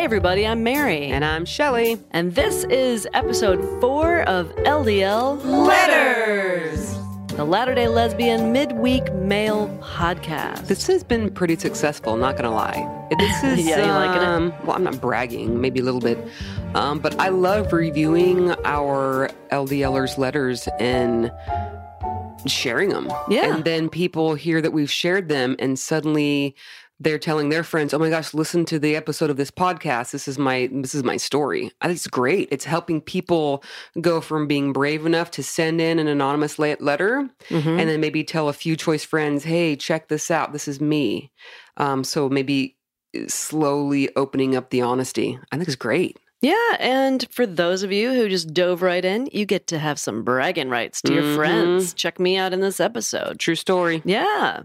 Hey, everybody, I'm Mary. And I'm Shelly. And this is episode four of LDL Letters, the Latter day Lesbian Midweek Mail Podcast. This has been pretty successful, not gonna lie. This is, Yeah, you liking it? um, well, I'm not bragging, maybe a little bit, um, but I love reviewing our LDLers letters and sharing them. Yeah. And then people hear that we've shared them and suddenly they're telling their friends, "Oh my gosh, listen to the episode of this podcast. This is my this is my story." I think it's great. It's helping people go from being brave enough to send in an anonymous le- letter Mhm. and then maybe tell a few choice friends, "Hey, check this out. This is me." Um, so maybe slowly opening up the honesty. I think it's great. yeah, and for those of you who just dove right in, you get to have some bragging rights to your Mhm. friends. Check me out in this episode. True story. Yeah.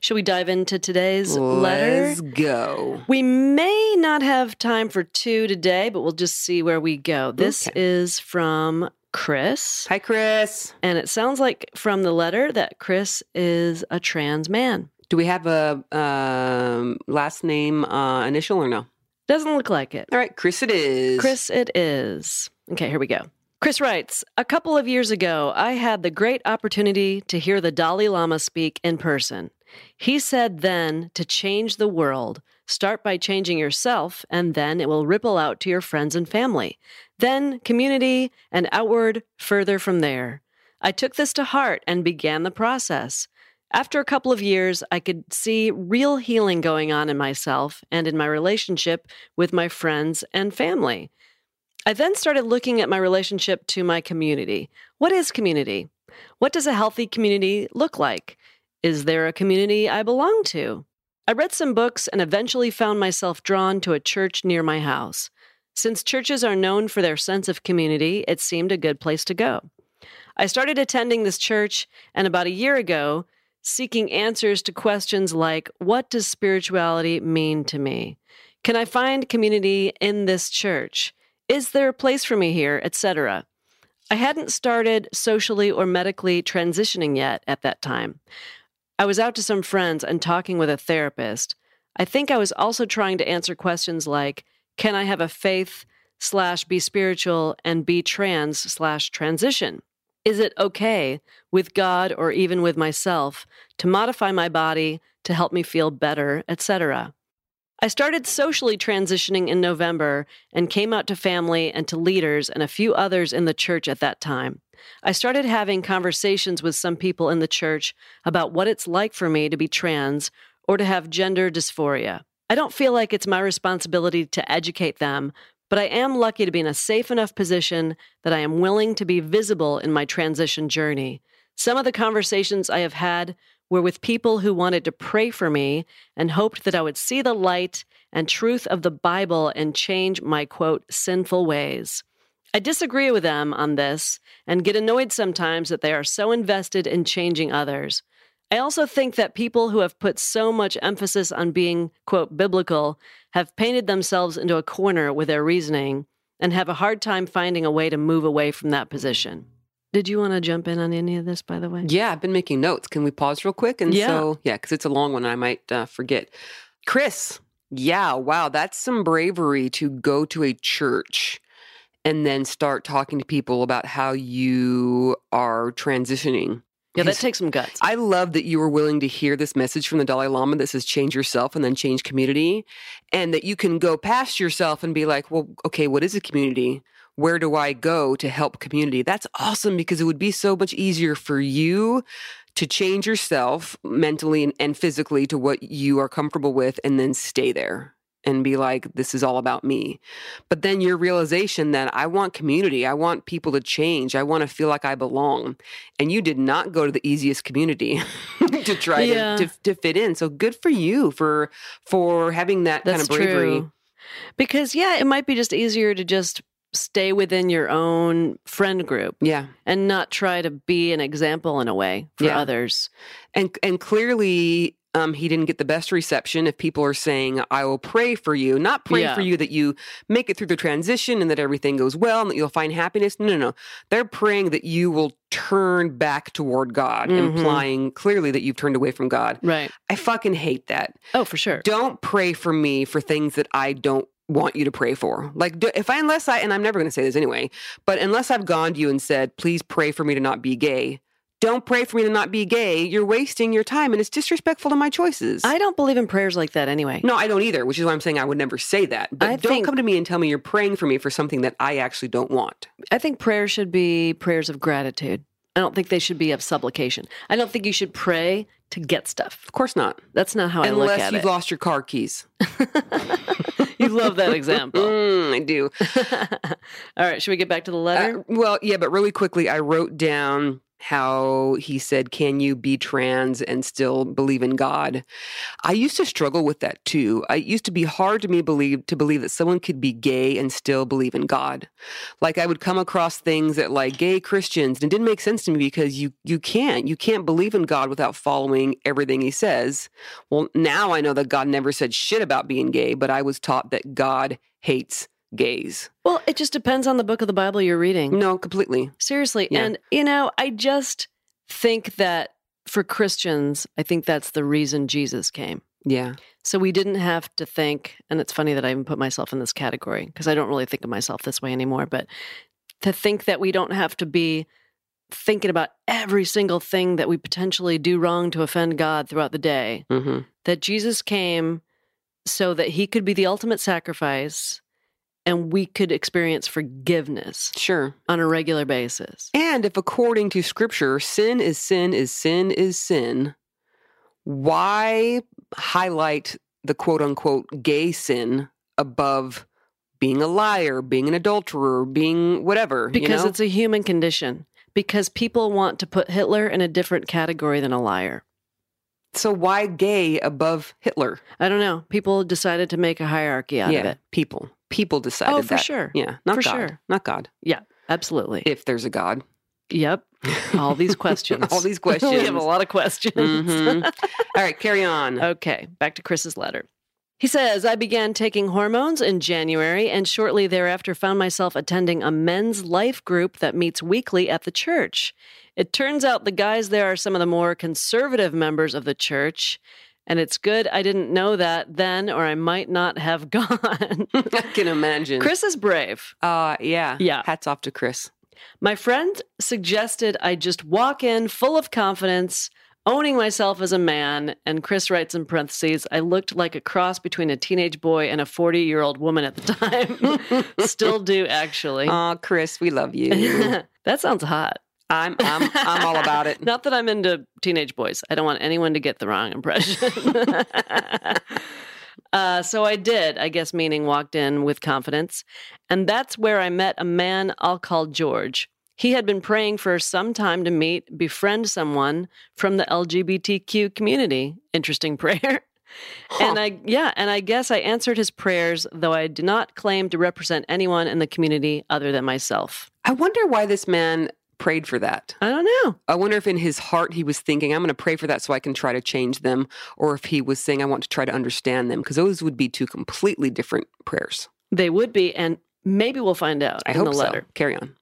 Should we dive into today's letter? Let's go. We may not have time for two today, but we'll just see where we go. This Okay. is from Kris. Hi, Kris. And it sounds like from the letter that Kris is a trans man. Do we have a um, last name uh, initial or no? Doesn't look like it. All right, Kris. It is Kris, it is. Okay, here we go. Kris writes A couple of years ago, I had the great opportunity to hear the Dalai Lama speak in person. He said then to change the world, start by changing yourself, and then it will ripple out to your friends and family. Then community, and outward further from there. I took this to heart and began the process. After a couple of years, I could see real healing going on in myself and in my relationship with my friends and family. I then started looking at my relationship to my community. What is community? What does a healthy community look like? Is there a community I belong to? I read some books and eventually found myself drawn to a church near my house. Since churches are known for their sense of community, it seemed a good place to go. I started attending this church, and about a year ago, seeking answers to questions like What does spirituality mean to me? Can I find community in this church? Is there a place for me here, etc.? I hadn't started socially or medically transitioning yet at that time. I was out to some friends and talking with a therapist. I think I was also trying to answer questions like Can I have a faith slash be spiritual and be trans slash transition? Is it okay with God or even with myself to modify my body to help me feel better, etc.? I started socially transitioning in November and came out to family and to leaders and a few others in the church at that time. I started having conversations with some people in the church about what it's like for me to be trans or to have gender dysphoria. I don't feel like it's my responsibility to educate them, but I am lucky to be in a safe enough position that I am willing to be visible in my transition journey. Some of the conversations I have had were with people who wanted to pray for me and hoped that I would see the light and truth of the Bible and change my quote, sinful ways. I disagree with them on this and get annoyed sometimes that they are so invested in changing others. I also think that people who have put so much emphasis on being, quote, biblical have painted themselves into a corner with their reasoning and have a hard time finding a way to move away from that position. Did you want to jump in on any of this, by the way? Yeah, I've been making notes. Can we pause real quick? And Yeah. so, yeah, because it's a long one. I might uh, forget. Kris, yeah, wow, that's some bravery to go to a church and then start talking to people about how you are transitioning. Yeah, that takes some guts. I love that you were willing to hear this message from the Dalai Lama that says change yourself and then change community, and that you can go past yourself and be like, well, okay, what is a community? Where do I go to help community? That's awesome because it would be so much easier for you to change yourself mentally and, physically to what you are comfortable with and then stay there and be like, this is all about me. But then your realization that I want community, I want people to change, I want to feel like I belong. And you did not go to the easiest community to try Yeah. to, to to fit in. So good for you for for having that kind of bravery. true. Because, yeah, it might be just easier to just stay within your own friend group Yeah. and not try to be an example in a way for Yeah. others. And and clearly um, he didn't get the best reception if people are saying, I will pray for you, not pray Yeah. for you that you make it through the transition and that everything goes well and that you'll find happiness. No, no, no. They're praying that you will turn back toward God, Mhm. implying clearly that you've turned away from God. Right. I fucking hate that. Oh, for sure. Don't pray for me for things that I don't want you to pray for. Like, do, if I, unless I, and I'm never going to say this anyway, but unless I've gone to you and said, please pray for me to not be gay, don't pray for me to not be gay. You're wasting your time and it's disrespectful to my choices. I don't believe in prayers like that anyway. no, I don't either, which is why I'm saying I would never say that. But I don't think- come to me and tell me you're praying for me for something that I actually don't want. I think prayers should be prayers of gratitude. I don't think they should be of supplication. I don't think you should pray to get stuff. Of course not. That's not how I look at it. Unless you've lost your car keys. you love that example. Mm, I do. All right, should we get back to the letter? Uh, well, yeah, but really quickly, I wrote down how he said, Can you be trans and still believe in God? I used to struggle with that too. It used to be hard to me believe to believe that someone could be gay and still believe in God. Like I would come across things that like gay Christians, and it didn't make sense to me because you you can't. You can't believe in God without following everything he says. Well, now I know that God never said shit about being gay, but I was taught that God hates gays. well, it just depends on the book of the Bible you're reading. No, completely. Seriously. Yeah. And, you know, I just think that for Christians, I think that's the reason Jesus came. Yeah. So we didn't have to think, and it's funny that I even put myself in this category because I don't really think of myself this way anymore, but to think that we don't have to be thinking about every single thing that we potentially do wrong to offend God throughout the day, hmm that Jesus came so that he could be the ultimate sacrifice and we could experience forgiveness Sure. on a regular basis. And if according to scripture, sin is sin is sin is sin, why highlight the quote unquote gay sin above being a liar, being an adulterer, being whatever? you Because know? it's a human condition. Because people want to put Hitler in a different category than a liar. so why gay above Hitler? I don't know. People decided to make a hierarchy out yeah, of it. people. People decided Oh, for that. sure. Yeah, not For God. sure. Not God. Yeah, absolutely. If there's a God. yep. All these questions. All these questions. we have a lot of questions. Mhm. All right, carry on. Okay, back to Kris's letter. He says, I began taking hormones in January and shortly thereafter found myself attending a men's life group that meets weekly at the church. It turns out the guys there are some of the more conservative members of the church. And it's good I didn't know that then, or I might not have gone. I can imagine. Kris is brave. Uh, yeah. Yeah. Hats off to Kris. My friend suggested I just walk in full of confidence, owning myself as a man. And Kris writes in parentheses, I looked like a cross between a teenage boy and a 40 year old woman at the time. Still do, actually. Oh, Kris, we love you. that sounds hot. I'm I'm I'm all about it. Not that I'm into teenage boys. I don't want anyone to get the wrong impression. uh, so I did, I guess, meaning walked in with confidence. And that's where I met a man I'll call George. He had been praying for some time to meet, befriend someone from the LGBTQ community. Interesting prayer. And I, yeah, and I guess I answered his prayers, though I do not claim to represent anyone in the community other than myself. I wonder why this man prayed for that. I don't know. I wonder if in his heart he was thinking, I'm going to pray for that so I can try to change them, or if he was saying, I want to try to understand them, because those would be two completely different prayers. They would be, and maybe we'll find out I in hope the letter. so. Carry on.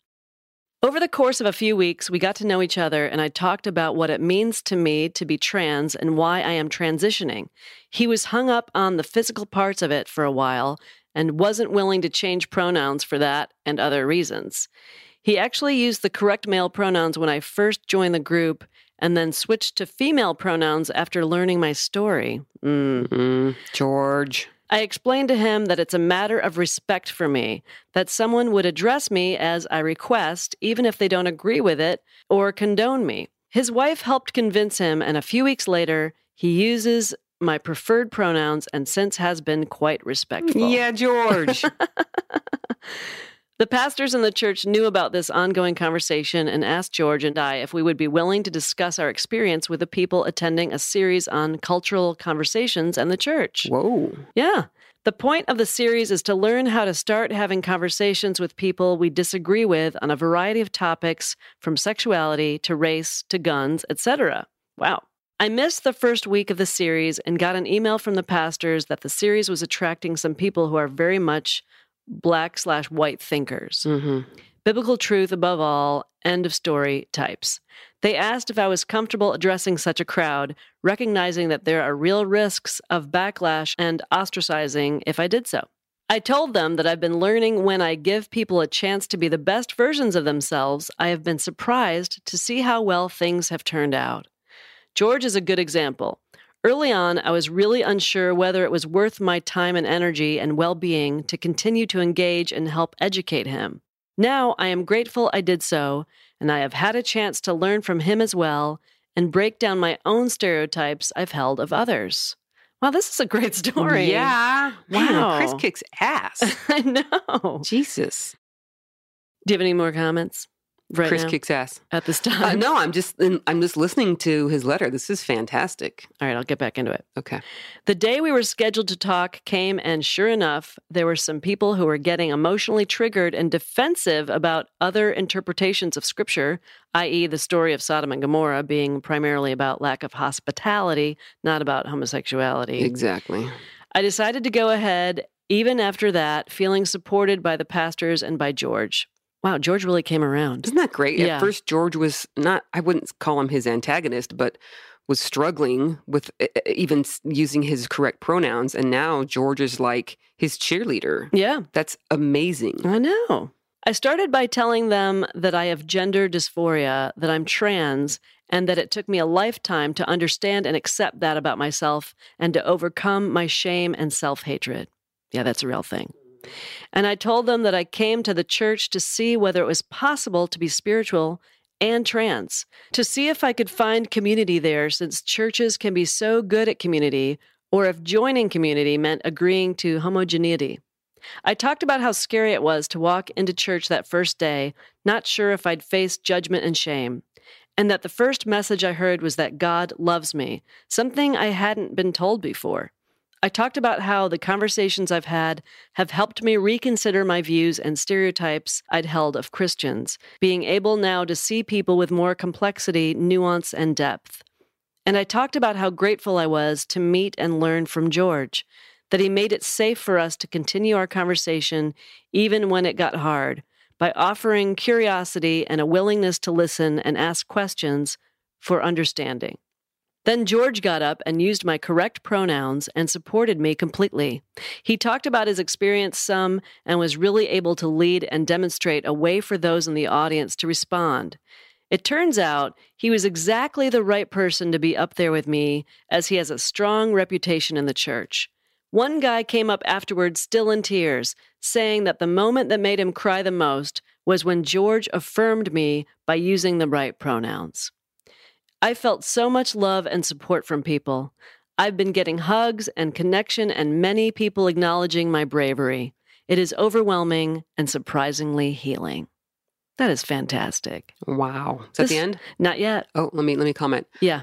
Over the course of a few weeks, we got to know each other, and I talked about what it means to me to be trans and why I am transitioning. He was hung up on the physical parts of it for a while and wasn't willing to change pronouns for that and other reasons. He actually used the correct male pronouns when I first joined the group and then switched to female pronouns after learning my story. Mm. Mm, George. I explained to him that it's a matter of respect for me, that someone would address me as I request, even if they don't agree with it or condone me. His wife helped convince him, and a few weeks later, he uses my preferred pronouns and since has been quite respectful. Yeah, George. The pastors in the church knew about this ongoing conversation and asked George and I if we would be willing to discuss our experience with the people attending a series on cultural conversations and the church. Whoa. Yeah. The point of the series is to learn how to start having conversations with people we disagree with on a variety of topics from sexuality to race to guns, etc. Wow. I missed the first week of the series and got an email from the pastors that the series was attracting some people who are very much black slash white thinkers. hmm Biblical truth above all, end of story types. They asked if I was comfortable addressing such a crowd, recognizing that there are real risks of backlash and ostracizing if I did so. I told them that I've been learning when I give people a chance to be the best versions of themselves, I have been surprised to see how well things have turned out. George is a good example. Early on, I was really unsure whether it was worth my time and energy and well being to continue to engage and help educate him. Now I am grateful I did so, and I have had a chance to learn from him as well and break down my own stereotypes I've held of others. Wow, this is a great story. Yeah. Wow. Wow. Kris kicks ass. I know. Jesus. Do you have any more comments right Kris now kicks ass. at this Uh, time? no, I'm just I'm just listening to his letter. This is fantastic. All right, I'll get back into it. Okay. The day we were scheduled to talk came, and sure enough, there were some people who were getting emotionally triggered and defensive about other interpretations of Scripture, i.e., the story of Sodom and Gomorrah being primarily about lack of hospitality, not about homosexuality. Exactly. I decided to go ahead, even after that, feeling supported by the pastors and by George. Wow, George really came around. Isn't that great? Yeah. At first, George was not, I wouldn't call him his antagonist, but was struggling with even using his correct pronouns. And now George is like his cheerleader. Yeah, That's amazing. I know. I started by telling them that I have gender dysphoria, that I'm trans, and that it took me a lifetime to understand and accept that about myself and to overcome my shame and self hatred. Yeah, that's a real thing. And I told them that I came to the church to see whether it was possible to be spiritual and trans, to see if I could find community there since churches can be so good at community, or if joining community meant agreeing to homogeneity. I talked about how scary it was to walk into church that first day, not sure if I'd face judgment and shame, and that the first message I heard was that God loves me, something I hadn't been told before. I talked about how the conversations I've had have helped me reconsider my views and stereotypes I'd held of Christians, being able now to see people with more complexity, nuance, and depth. And I talked about how grateful I was to meet and learn from George, that he made it safe for us to continue our conversation even when it got hard by offering curiosity and a willingness to listen and ask questions for understanding. Then George got up and used my correct pronouns and supported me completely. He talked about his experience some and was really able to lead and demonstrate a way for those in the audience to respond. It turns out he was exactly the right person to be up there with me, as he has a strong reputation in the church. One guy came up afterwards, still in tears, saying that the moment that made him cry the most was when George affirmed me by using the right pronouns. I felt so much love and support from people. I've been getting hugs and connection, and many people acknowledging my bravery. It is overwhelming and surprisingly healing. That is fantastic. Wow. Is that the end? Not yet. Oh, let me let me comment. Yeah.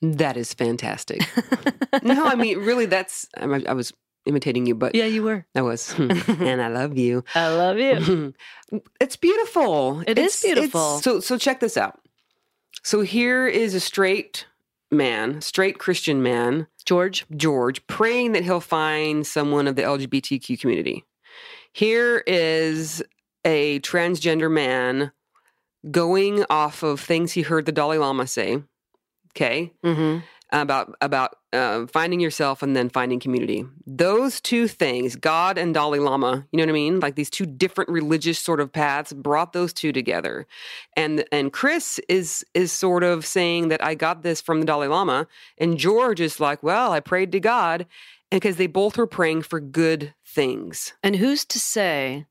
That is fantastic. no, I mean really. That's I, I was imitating you, but yeah, you were. I was, hmm, and I love you. I love you. it's beautiful. It is It's- beautiful. it's- so so check this out. So here is a straight man, straight Christian man, George. George, praying that he'll find someone of the LGBTQ community. Here is a transgender man going off of things he heard the Dalai Lama say. Okay, hmm about about uh, finding yourself and then finding community. Those two things, God and Dalai Lama, you know what I mean? Like these two different religious sort of paths brought those two together. And and Kris is is sort of saying that I got this from the Dalai Lama, and George is like, well, I prayed to God, and because they both were praying for good things. And who's to say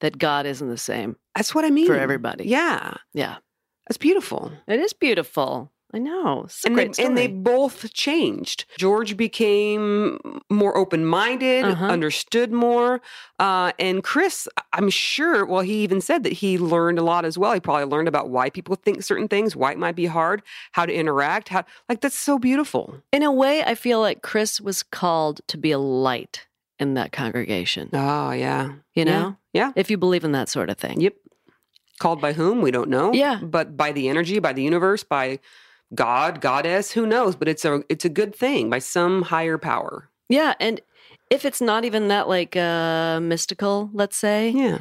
that God isn't the same That's what I mean for everybody? Yeah, Yeah. that's beautiful. It is beautiful. I know. And they, and they both changed. George became more open minded, Uh-huh. understood more. Uh, and Kris, I'm sure, well, he even said that he learned a lot as well. He probably learned about why people think certain things, why it might be hard, how to interact. How, like, that's so beautiful. In a way, I feel like Kris was called to be a light in that congregation. Oh, yeah. You Yeah. know? Yeah. If you believe in that sort of thing. Yep. Called by whom? We don't know. Yeah. But by the energy, by the universe, by God, goddess, who knows? But it's a it's a good thing by some higher power. Yeah, and if it's not even that like uh mystical, let's say, Yeah,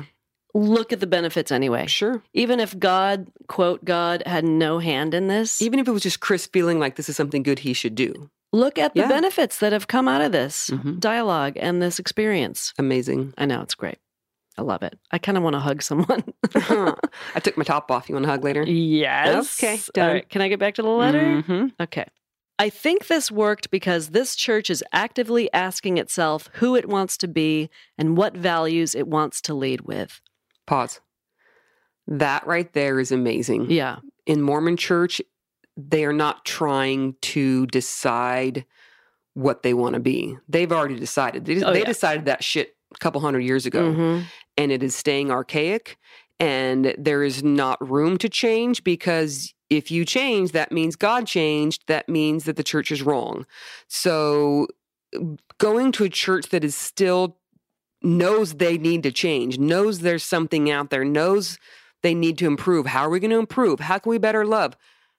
look at the benefits anyway. sure. Even if God, quote God, had no hand in this, Even if it was just Kris feeling like this is something good he should do. look at the Yeah. benefits that have come out of this Mhm. dialogue and this experience. Amazing. I know it's great. I love it. I kind of want to hug someone. I took my top off. You want to hug later? yes. Okay, All done. right. Can I get back to the letter? Mhm. Okay. I think this worked because this church is actively asking itself who it wants to be and what values it wants to lead with. Pause. That right there is amazing. Yeah. In Mormon church, they are not trying to decide what they want to be. They've already decided. They, Oh, they yeah. decided that shit a couple hundred years ago. Mhm. And it is staying archaic and there is not room to change because if you change that means god changed that means that the church is wrong so going to a church that is still knows they need to change knows there's something out there knows they need to improve how are we going to improve how can we better love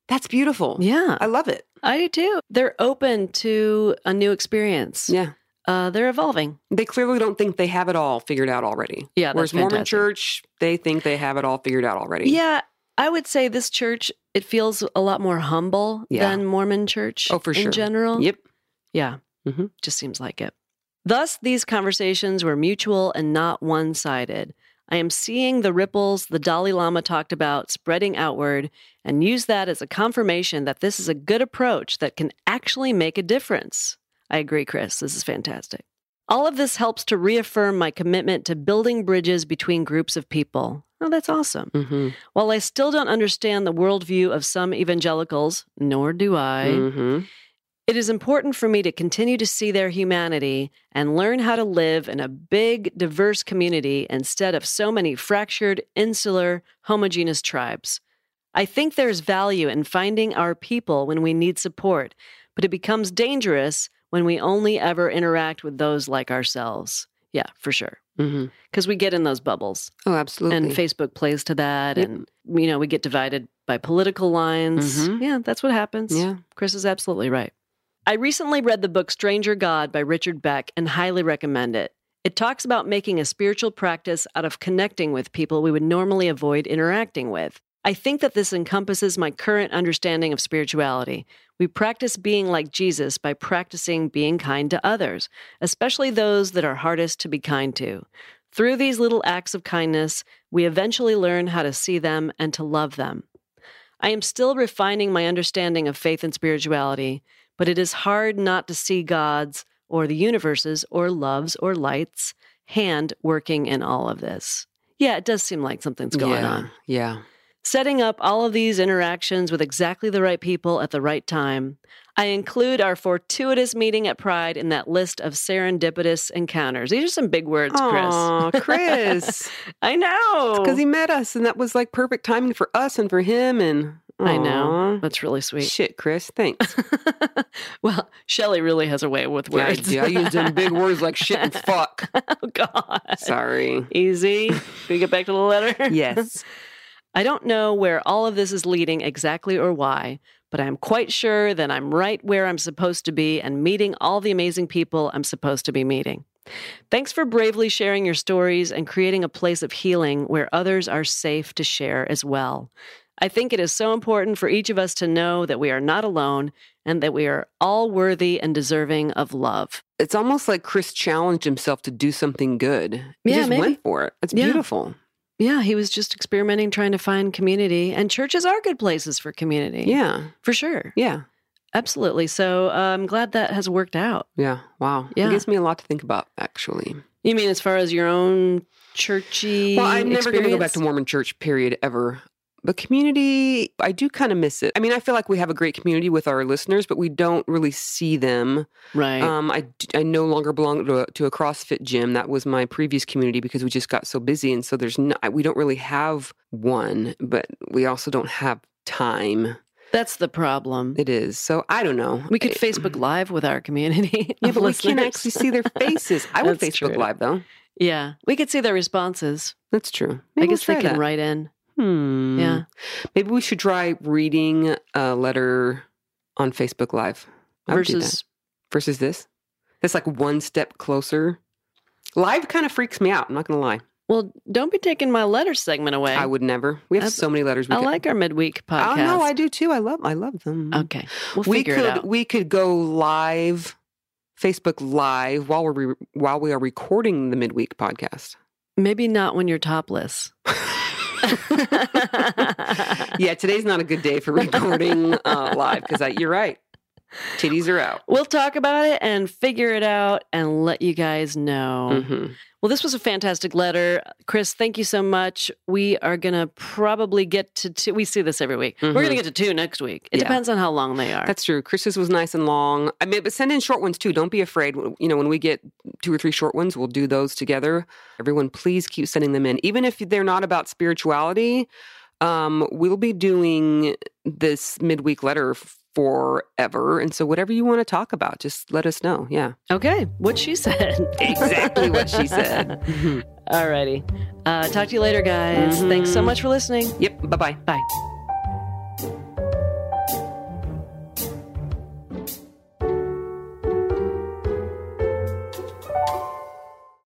that's beautiful Yeah. i love it I do too. They're open to a new experience. yeah Uh, they're evolving. they clearly don't think they have it all figured out already Yeah, that's whereas mormon church they think they have it all figured out already Yeah. I would say this church, it feels a lot more humble Yeah. than Mormon church Oh, for in sure. general. yep Yeah. Mhm. Just seems like it. Thus, these conversations were mutual and not one sided. I am seeing the ripples the Dalai Lama talked about spreading outward and use that as a confirmation that this is a good approach that can actually make a difference. I agree, Kris. This is fantastic. All of this helps to reaffirm my commitment to building bridges between groups of people. Oh, that's awesome. mm-hmm. While I still don't understand the worldview of some evangelicals, nor do I, Mm-hmm. it is important for me to continue to see their humanity and learn how to live in a big, diverse community instead of so many fractured, insular, homogeneous tribes. I think there's value in finding our people when we need support, but it becomes dangerous when we only ever interact with those like ourselves. Yeah, for sure. Mm-hmm. Because we get in those bubbles, Oh, absolutely. and Facebook plays to that, Yep. and you know we get divided by political lines. Mhm. Yeah, that's what happens. yeah. Kris is absolutely right. I recently read the book Stranger God by Richard Beck and highly recommend it. It talks about making a spiritual practice out of connecting with people we would normally avoid interacting with. I think that this encompasses my current understanding of spirituality. We practice being like Jesus by practicing being kind to others, especially those that are hardest to be kind to. Through these little acts of kindness, we eventually learn how to see them and to love them. I am still refining my understanding of faith and spirituality, but it is hard not to see God's or the universe's or love's or light's hand working in all of this. Yeah, it does seem like something's going yeah. on. Yeah. Setting up all of these interactions with exactly the right people at the right time. I include our fortuitous meeting at Pride in that list of serendipitous encounters. These are some big words, Aw, Kris. Kris. I know. Because he met us, and that was like perfect timing for us and for him. And I know. That's really sweet. Shit, Kris. Thanks. well, Shelley really has a way with Yeah, I, words. do. I use them big words like shit and fuck. oh, God. Sorry. Easy. Can we get back to the letter? Yes. I don't know where all of this is leading exactly or why, but I'm quite sure that I'm right where I'm supposed to be and meeting all the amazing people I'm supposed to be meeting. Thanks for bravely sharing your stories and creating a place of healing where others are safe to share as well. I think it is so important for each of us to know that we are not alone and that we are all worthy and deserving of love. It's almost like Chris challenged himself to do something good. He Yeah, just maybe. went for it. It's Yeah. beautiful. Yeah, he was just experimenting, trying to find community, and churches are good places for community. Yeah. for sure. Yeah. Absolutely. So uh, I'm glad that has worked out. Yeah. Wow. Yeah. It gives me a lot to think about, actually. You mean as far as your own churchy? Well, I'm never going to go back to Mormon church, period, ever. But community, I do kind of miss it. I mean, I feel like we have a great community with our listeners, but we don't really see them. Right. Um, I, I no longer belong to a, to a CrossFit gym. That was my previous community because we just got so busy, and so there's no, we don't really have one, but we also don't have time. That's the problem. It is so I don't know. We could I- Facebook Live with our community. Yeah, but we can't actually see their faces. I would That's Facebook true. Live though. Yeah, we could see their responses. That's true. I guess we'll they can that. write in. Hmm. Yeah. Maybe we should try reading a letter on Facebook Live I would do that. Versus, versus this. It's like one step closer. Live kind of freaks me out. I'm not going to lie. well, don't be taking my letter segment away. I would never. We have That's- so many letters. We I like our midweek podcast. Oh no, I do too. I love. I love them. Okay, we'll we could. We could go live, Facebook Live while we're re- while we are recording the midweek podcast. Maybe not when you're topless. yeah, today's not a good day for recording uh, live because you're right. Titties are out. We'll talk about it and figure it out and let you guys know. hmm Well, this was a fantastic letter. Kris, thank you so much. We are going to probably get to two. We see this every week. We're going to get to two next week. It Yeah. depends on how long they are. That's true. Kris's was nice and long. I mean, but send in short ones too. Don't be afraid. You know, when we get two or three short ones, we'll do those together. Everyone, please keep sending them in, even if they're not about spirituality. Um, we'll be doing this midweek letter forever, and so whatever you want to talk about, just let us know. Yeah, okay. What she said. exactly what she said. Alrighty. Uh, talk to you later, guys. Mhm. Thanks so much for listening. Yep. Bye bye. Bye.